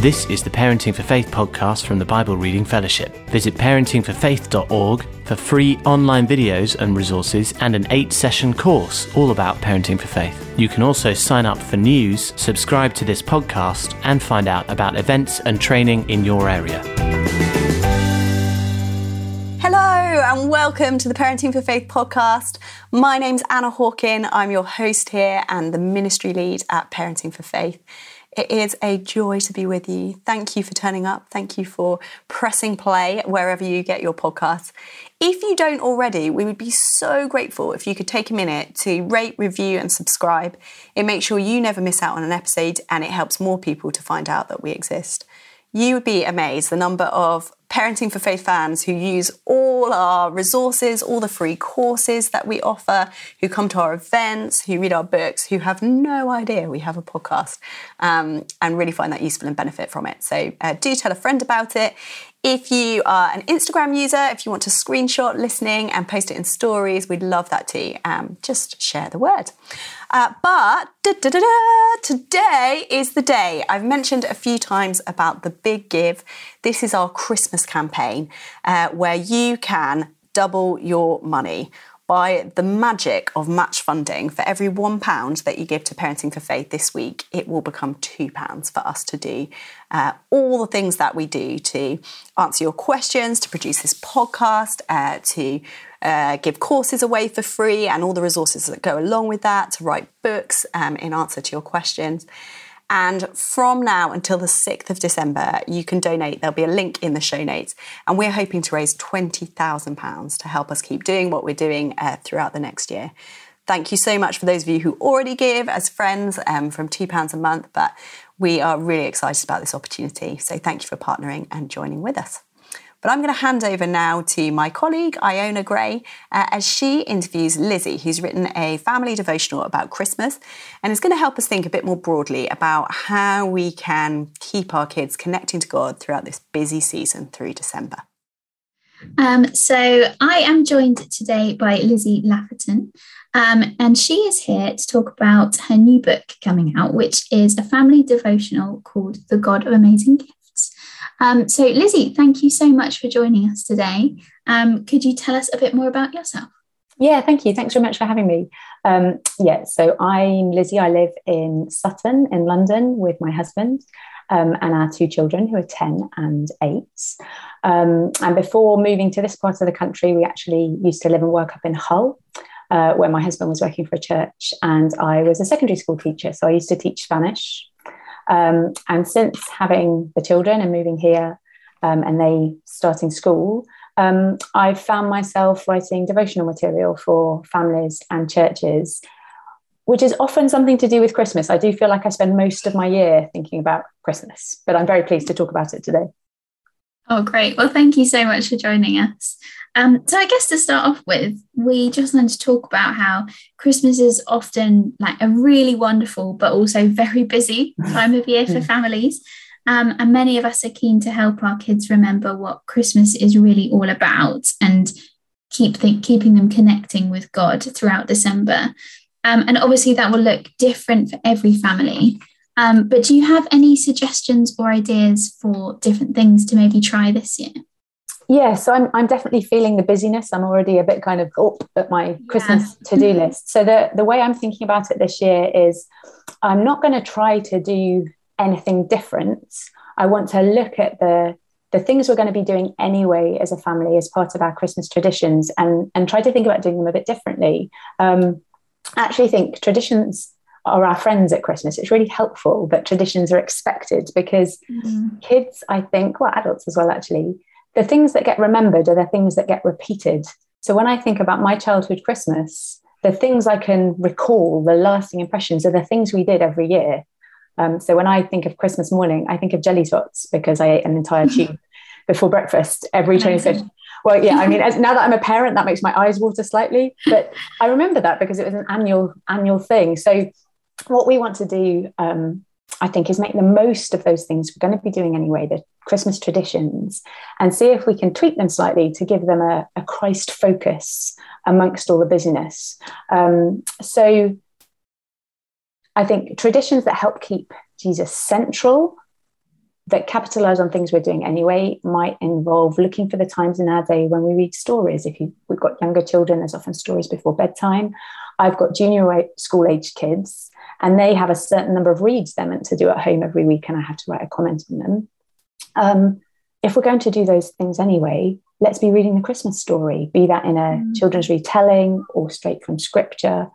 This is the Parenting for Faith podcast from the Bible Reading Fellowship. Visit parentingforfaith.org for free online videos and resources and an eight session course all about parenting for faith. You can also sign up for news, subscribe to this podcast, and find out about events and training in your area. Hello, and welcome to the Parenting for Faith podcast. My name's Anna Hawken. I'm your host here and the ministry lead at Parenting for Faith. It is a joy to be with you. Thank you for turning up. Thank you for pressing play wherever you get your podcasts. If you don't already, we would be so grateful if you could take a minute to rate, review, and subscribe. It makes sure you never miss out on an episode and it helps more people to find out that we exist. You would be amazed the number of Parenting for Faith fans who use all our resources, all the free courses that we offer, who come to our events, who read our books, who have no idea we have a podcast um, and really find that useful and benefit from it. So uh, do tell a friend about it. If you are an Instagram user, if you want to screenshot listening and post it in stories, we'd love that too. Um, just share the word. Uh, but da, da, da, today is the day. I've mentioned a few times about the Big Give. This is our Christmas campaign uh, where you can double your money by the magic of match funding, for every one pound that you give to Parenting for Faith this week, it will become two pounds for us to do uh, all the things that we do to answer your questions, to produce this podcast, uh, to uh, give courses away for free and all the resources that go along with that, to write books um, in answer to your questions. And from now until the 6th of December, you can donate. There'll be a link in the show notes. And we're hoping to raise £20,000 to help us keep doing what we're doing uh, throughout the next year. Thank you so much for those of you who already give as friends um, from £2 a month. But we are really excited about this opportunity. So thank you for partnering and joining with us. But I'm going to hand over now to my colleague, Iona Gray, uh, as she interviews Lizzie, who's written a family devotional about Christmas and is going to help us think a bit more broadly about how we can keep our kids connecting to God throughout this busy season through December. Um, so I am joined today by Lizzie Laferton, um, and she is here to talk about her new book coming out, which is a family devotional called The God of Amazing. Um, so, Lizzie, thank you so much for joining us today. Um, could you tell us a bit more about yourself? Yeah, thank you. Thanks very much for having me. Um, yeah, so I'm Lizzie. I live in Sutton in London with my husband um, and our two children who are 10 and 8. Um, and before moving to this part of the country, we actually used to live and work up in Hull. Uh, where my husband was working for a church, and I was a secondary school teacher. So I used to teach Spanish um, and since having the children and moving here um, and they starting school, um, I've found myself writing devotional material for families and churches, which is often something to do with Christmas. I do feel like I spend most of my year thinking about Christmas, but I'm very pleased to talk about it today. Oh, great. Well, thank you so much for joining us. Um, so I guess to start off with, we just wanted to talk about how Christmas is often like a really wonderful but also very busy time of year for families. Um, and many of us are keen to help our kids remember what Christmas is really all about and keep th- keeping them connecting with God throughout December. Um, and obviously, that will look different for every family. Um, but do you have any suggestions or ideas for different things to maybe try this year? Yeah, so I'm, I'm definitely feeling the busyness. I'm already a bit kind of up at my Christmas yeah. to do list. So the, the way I'm thinking about it this year is I'm not going to try to do anything different. I want to look at the the things we're going to be doing anyway as a family as part of our Christmas traditions and, and try to think about doing them a bit differently. Um, I actually think traditions are our friends at Christmas. It's really helpful that traditions are expected because mm-hmm. kids, I think, well, adults as well, actually, the things that get remembered are the things that get repeated. So when I think about my childhood Christmas, the things I can recall, the lasting impressions, are the things we did every year. Um, so when I think of Christmas morning, I think of jelly tots because I ate an entire tube before breakfast every 25th. Well, yeah, I mean, as, now that I'm a parent, that makes my eyes water slightly. But I remember that because it was an annual annual thing. So what we want to do um, I think, is make the most of those things we're going to be doing anyway, the Christmas traditions, and see if we can tweak them slightly to give them a, a Christ focus amongst all the busyness. Um, so I think traditions that help keep Jesus central that capitalize on things we're doing anyway might involve looking for the times in our day when we read stories. If you, we've got younger children, there's often stories before bedtime. I've got junior school age kids, and they have a certain number of reads they're meant to do at home every week, and I have to write a comment on them. Um, if we're going to do those things anyway, let's be reading the Christmas story, be that in a mm. children's retelling or straight from scripture.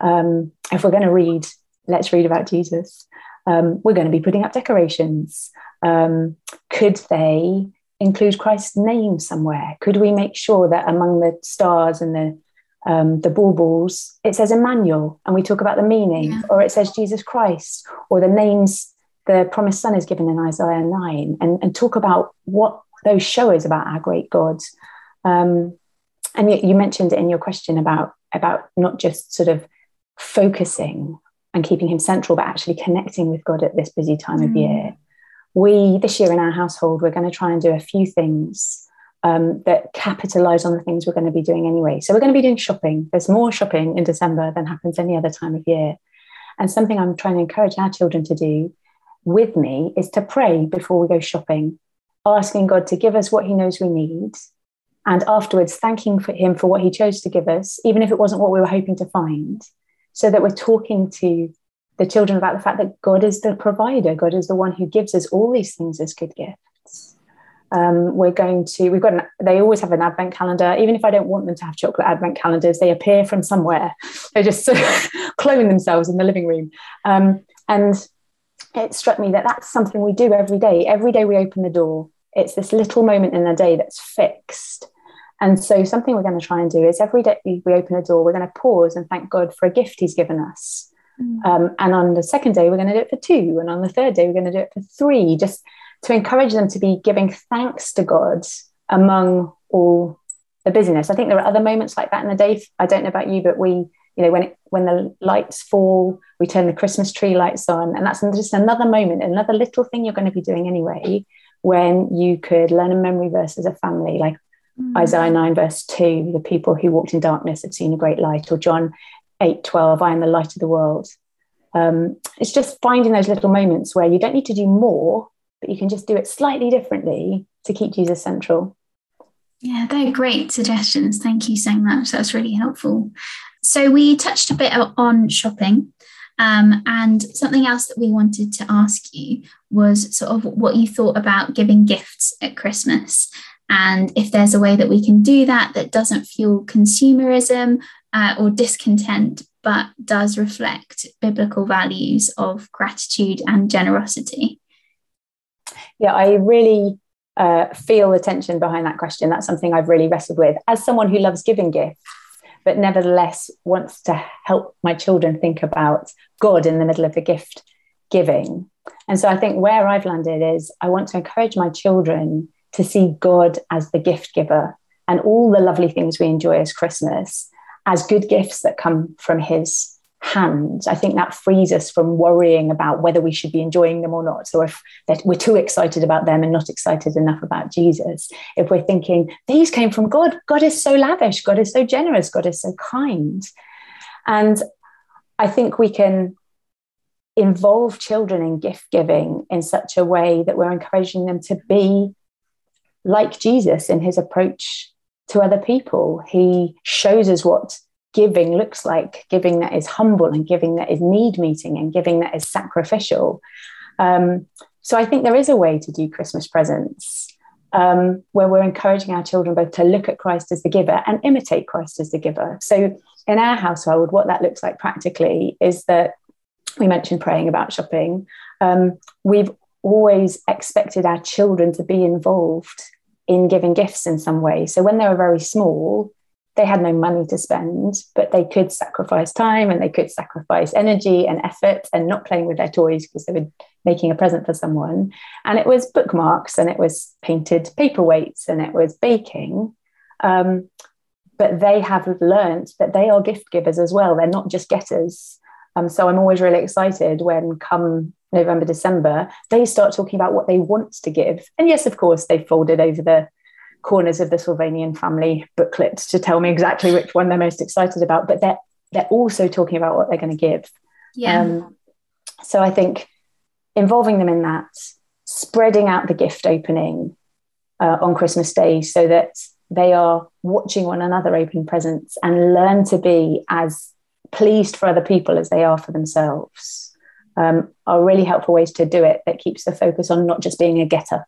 Um, if we're going to read, let's read about Jesus. Um, we're going to be putting up decorations. Um, could they include Christ's name somewhere? Could we make sure that among the stars and the um, the baubles, it says Emmanuel, and we talk about the meaning, yeah. or it says Jesus Christ, or the names the promised son is given in Isaiah 9, and, and talk about what those show us about our great God. Um, and you, you mentioned in your question about about not just sort of focusing and keeping him central, but actually connecting with God at this busy time mm. of year. We, this year in our household, we're going to try and do a few things um, that capitalize on the things we're going to be doing anyway. So we're going to be doing shopping. There's more shopping in December than happens any other time of year. And something I'm trying to encourage our children to do with me is to pray before we go shopping, asking God to give us what He knows we need. And afterwards, thanking for Him for what He chose to give us, even if it wasn't what we were hoping to find so that we're talking to the children about the fact that God is the provider, God is the one who gives us all these things as good gifts. Um, we're going to, we've got, an, they always have an advent calendar. Even if I don't want them to have chocolate advent calendars, they appear from somewhere. They just sort of clone themselves in the living room. Um, and it struck me that that's something we do every day. Every day we open the door, it's this little moment in the day that's fixed and so, something we're going to try and do is every day we open a door, we're going to pause and thank God for a gift He's given us. Mm. Um, and on the second day, we're going to do it for two. And on the third day, we're going to do it for three, just to encourage them to be giving thanks to God among all the busyness. I think there are other moments like that in the day. I don't know about you, but we, you know, when it, when the lights fall, we turn the Christmas tree lights on, and that's just another moment, another little thing you're going to be doing anyway. When you could learn a memory verse as a family, like Mm. Isaiah 9, verse 2, the people who walked in darkness have seen a great light, or John 8, 12, I am the light of the world. Um, it's just finding those little moments where you don't need to do more, but you can just do it slightly differently to keep Jesus central. Yeah, they're great suggestions. Thank you so much. That's really helpful. So, we touched a bit on shopping. Um, and something else that we wanted to ask you was sort of what you thought about giving gifts at Christmas and if there's a way that we can do that that doesn't fuel consumerism uh, or discontent, but does reflect biblical values of gratitude and generosity. Yeah, I really uh, feel the tension behind that question. That's something I've really wrestled with. As someone who loves giving gifts, but nevertheless wants to help my children think about God in the middle of the gift giving. And so I think where I've landed is I want to encourage my children to see God as the gift giver and all the lovely things we enjoy as Christmas as good gifts that come from His hand. I think that frees us from worrying about whether we should be enjoying them or not, or if we're too excited about them and not excited enough about Jesus. If we're thinking, these came from God, God is so lavish, God is so generous, God is so kind. And I think we can involve children in gift giving in such a way that we're encouraging them to be like Jesus in his approach to other people. He shows us what giving looks like giving that is humble and giving that is need meeting and giving that is sacrificial. Um, so I think there is a way to do Christmas presents um, where we're encouraging our children both to look at Christ as the giver and imitate Christ as the giver. So in our household, what that looks like practically is that we mentioned praying about shopping. Um, we've always expected our children to be involved in giving gifts in some way. So when they were very small, they had no money to spend, but they could sacrifice time and they could sacrifice energy and effort and not playing with their toys because they were making a present for someone. And it was bookmarks and it was painted paperweights and it was baking. Um, but they have learned that they are gift givers as well. They're not just getters. Um, so I'm always really excited when come November, December, they start talking about what they want to give. And yes, of course, they folded over the corners of the Sylvanian family booklet to tell me exactly which one they're most excited about, but they're they're also talking about what they're going to give. Yeah. Um, so I think involving them in that spreading out the gift opening uh, on Christmas Day so that they are watching one another open presents and learn to be as pleased for other people as they are for themselves um, are really helpful ways to do it that keeps the focus on not just being a getter.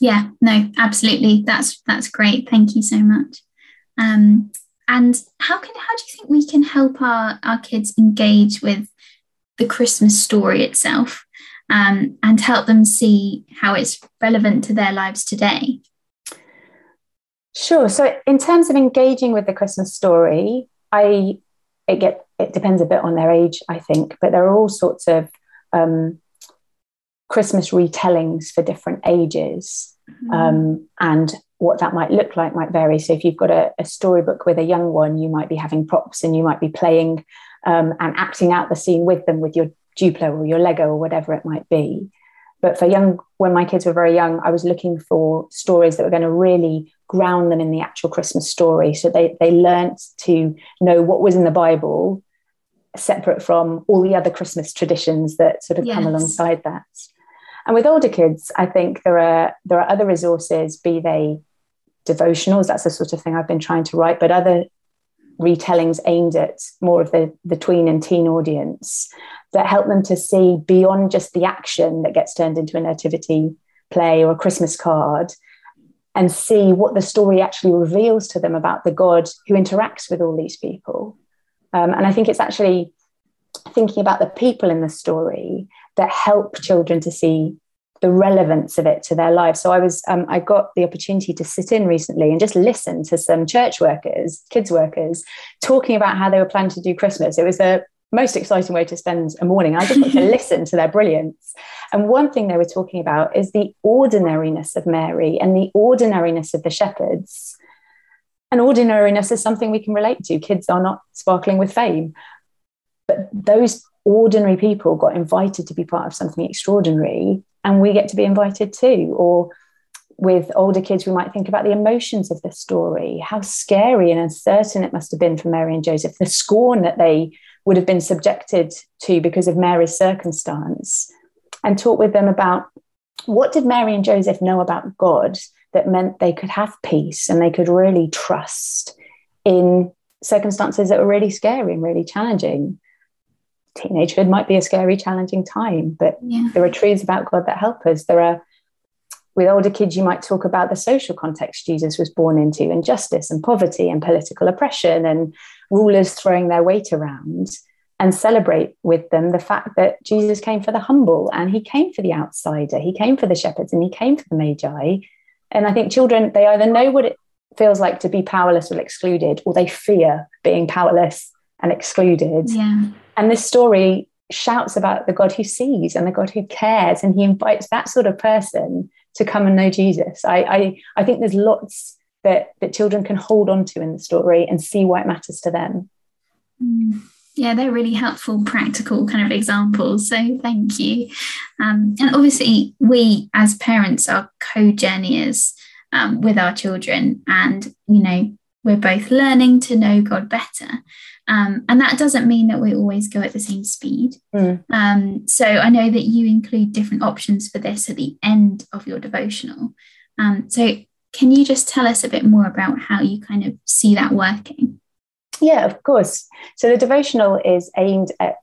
Yeah, no, absolutely. That's that's great. Thank you so much. Um, and how can how do you think we can help our, our kids engage with the Christmas story itself um, and help them see how it's relevant to their lives today? Sure. So, in terms of engaging with the Christmas story, I it get it depends a bit on their age, I think, but there are all sorts of um, Christmas retellings for different ages, mm-hmm. um, and what that might look like might vary. So, if you've got a, a, storybook with a young one, you might be having props and you might be playing um, and acting out the scene with them with your Duplo or your Lego or whatever it might be. But for young, when my kids were very young, I was looking for stories that were going to really ground them in the actual Christmas story. So they they learnt to know what was in the Bible, separate from all the other Christmas traditions that sort of yes. come alongside that. And with older kids, I think there are there are other resources, be they devotionals, that's the sort of thing I've been trying to write, but other retellings aimed at more of the, the tween and teen audience that help them to see beyond just the action that gets turned into a nativity play or a Christmas card and see what the story actually reveals to them about the God who interacts with all these people. Um, and I think it's actually thinking about the people in the story that help children to see the relevance of it to their lives. So I was, um, I got the opportunity to sit in recently and just listen to some church workers, kids workers, talking about how they were planning to do Christmas. It was the most exciting way to spend a morning. I just want to listen to their brilliance. And one thing they were talking about is the ordinariness of Mary and the ordinariness of the shepherds. And ordinariness is something we can relate to. Kids are not sparkling with fame. But those ordinary people got invited to be part of something extraordinary, and we get to be invited too. Or with older kids, we might think about the emotions of the story, how scary and uncertain it must have been for Mary and Joseph, the scorn that they would have been subjected to because of Mary's circumstance, and talk with them about what did Mary and Joseph know about God that meant they could have peace and they could really trust in circumstances that were really scary and really challenging. Teenagehood might be a scary, challenging time, but yeah. there are truths about God that help us. There are with older kids, you might talk about the social context Jesus was born into, injustice and poverty and political oppression and rulers throwing their weight around, and celebrate with them the fact that Jesus came for the humble and he came for the outsider, he came for the shepherds and he came for the magi. And I think children, they either know what it feels like to be powerless or excluded, or they fear being powerless and excluded. Yeah. And this story shouts about the God who sees and the God who cares, and he invites that sort of person to come and know Jesus. I, I, I think there's lots that, that children can hold on to in the story and see why it matters to them. Mm. Yeah, they're really helpful, practical kind of examples. So thank you. Um, and obviously, we as parents are co journeyers um, with our children, and you know, we're both learning to know God better. Um, and that doesn't mean that we always go at the same speed. Mm. Um, so I know that you include different options for this at the end of your devotional. Um, so can you just tell us a bit more about how you kind of see that working? Yeah, of course. So the devotional is aimed at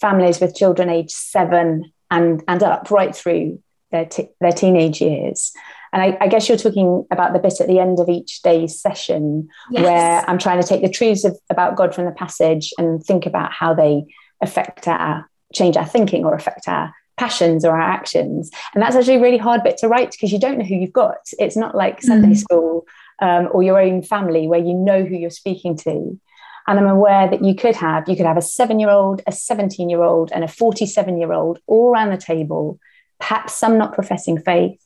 families with children aged seven and, and up, right through their, t- their teenage years. And I, I, guess you're talking about the bit at the end of each day's session yes. where I'm trying to take the truths of, about God from the passage and think about how they affect our change our thinking or affect our passions or our actions. And that's actually a really hard bit to write because you don't know who you've got. It's not like Sunday mm. school um, or your own family where you know who you're speaking to. And I'm aware that you could have you could have a seven year old, a 17 year old, and a 47 year old all around the table, perhaps some not professing faith,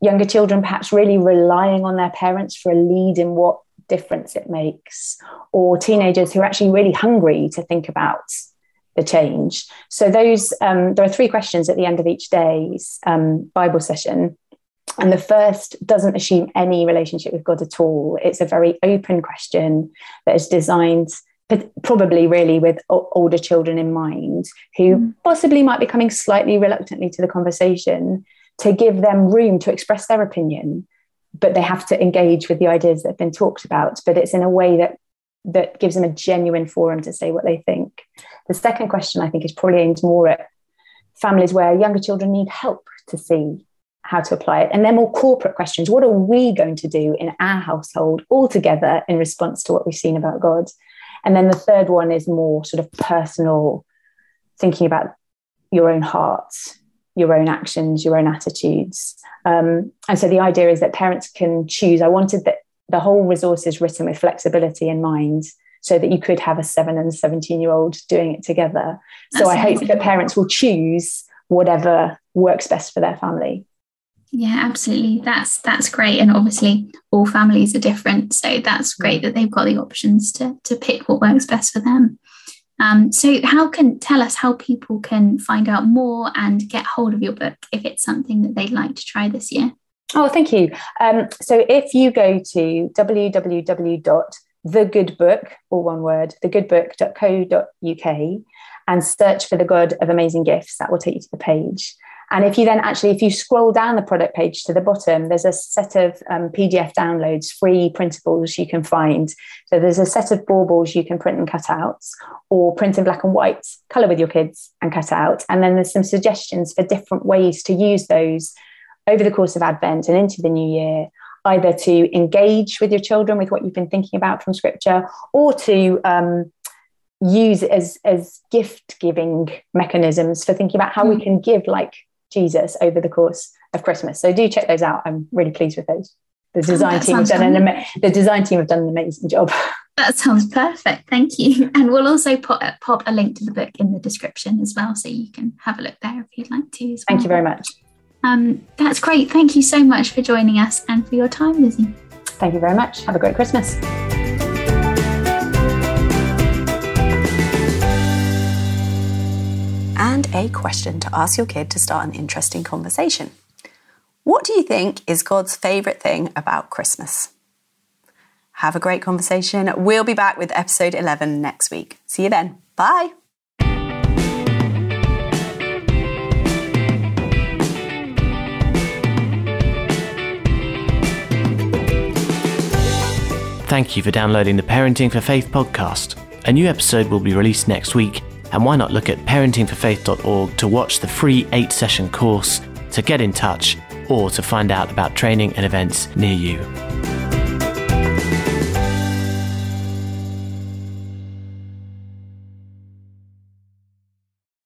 younger children perhaps really relying on their parents for a lead in what difference it makes, or teenagers who are actually really hungry to think about the change. So those um, there are three questions at the end of each day's um, Bible session. And the first doesn't assume any relationship with God at all. It's a very open question that is designed probably really with older children in mind who mm. possibly might be coming slightly reluctantly to the conversation to give them room to express their opinion but they have to engage with the ideas that have been talked about. But it's in a way that that gives them a genuine forum to say what they think. The second question i think is probably aimed more at families where younger children need help to see how to apply it. And they're more corporate questions. What are we going to do in our household all together in response to what we've seen about god? And then the third one is more sort of personal, thinking about your own heart, your own actions, your own attitudes. Um, and so the idea is that parents can choose. I wanted that the whole resource is written with flexibility in mind so that you could have a seven and 17 year old doing it together. So That's I hope that parents will choose whatever works best for their family. Yeah, absolutely. That's that's great. And obviously all families are different. So that's great that they've got the options to to pick what works best for them. Um, so how can tell us how people can find out more and get hold of your book if it's something that they'd like to try this year? Oh, thank you. Um, so if you go to www.thegoodbook, or one word, thegoodbook.co.uk and search for the God of Amazing Gifts, that will take you to the page. And if you then actually, if you scroll down the product page to the bottom, there's a set of um, PDF downloads, free printables you can find. So there's a set of baubles you can print and cut out, or print in black and white, color with your kids and cut out. And then there's some suggestions for different ways to use those over the course of Advent and into the new year, either to engage with your children with what you've been thinking about from Scripture, or to um, use as as gift giving mechanisms for thinking about how mm. we hmm. can give like Jesus over the course of Christmas. So do check those out. I'm really pleased with those. The oh, design oh, team have done an ama- the design team have done an amazing job. That sounds perfect. Thank you. And we'll also put pop a link to the book in the description as well, so you can have a look there if you'd like to. Well. Thank you very much. Um, that's great. Thank you so much for joining us and for your time, Lizzie. Thank you very much. Have a great Christmas. A question to ask your kid to start an interesting conversation. What do you think is God's favourite thing about Christmas? Have a great conversation. We'll be back with episode 11 next week. See you then. Bye. Thank you for downloading the Parenting for Faith podcast. A new episode will be released next week and why not look at parentingforfaith.org to watch the free eight session course, to get in touch, or to find out about training and events near you.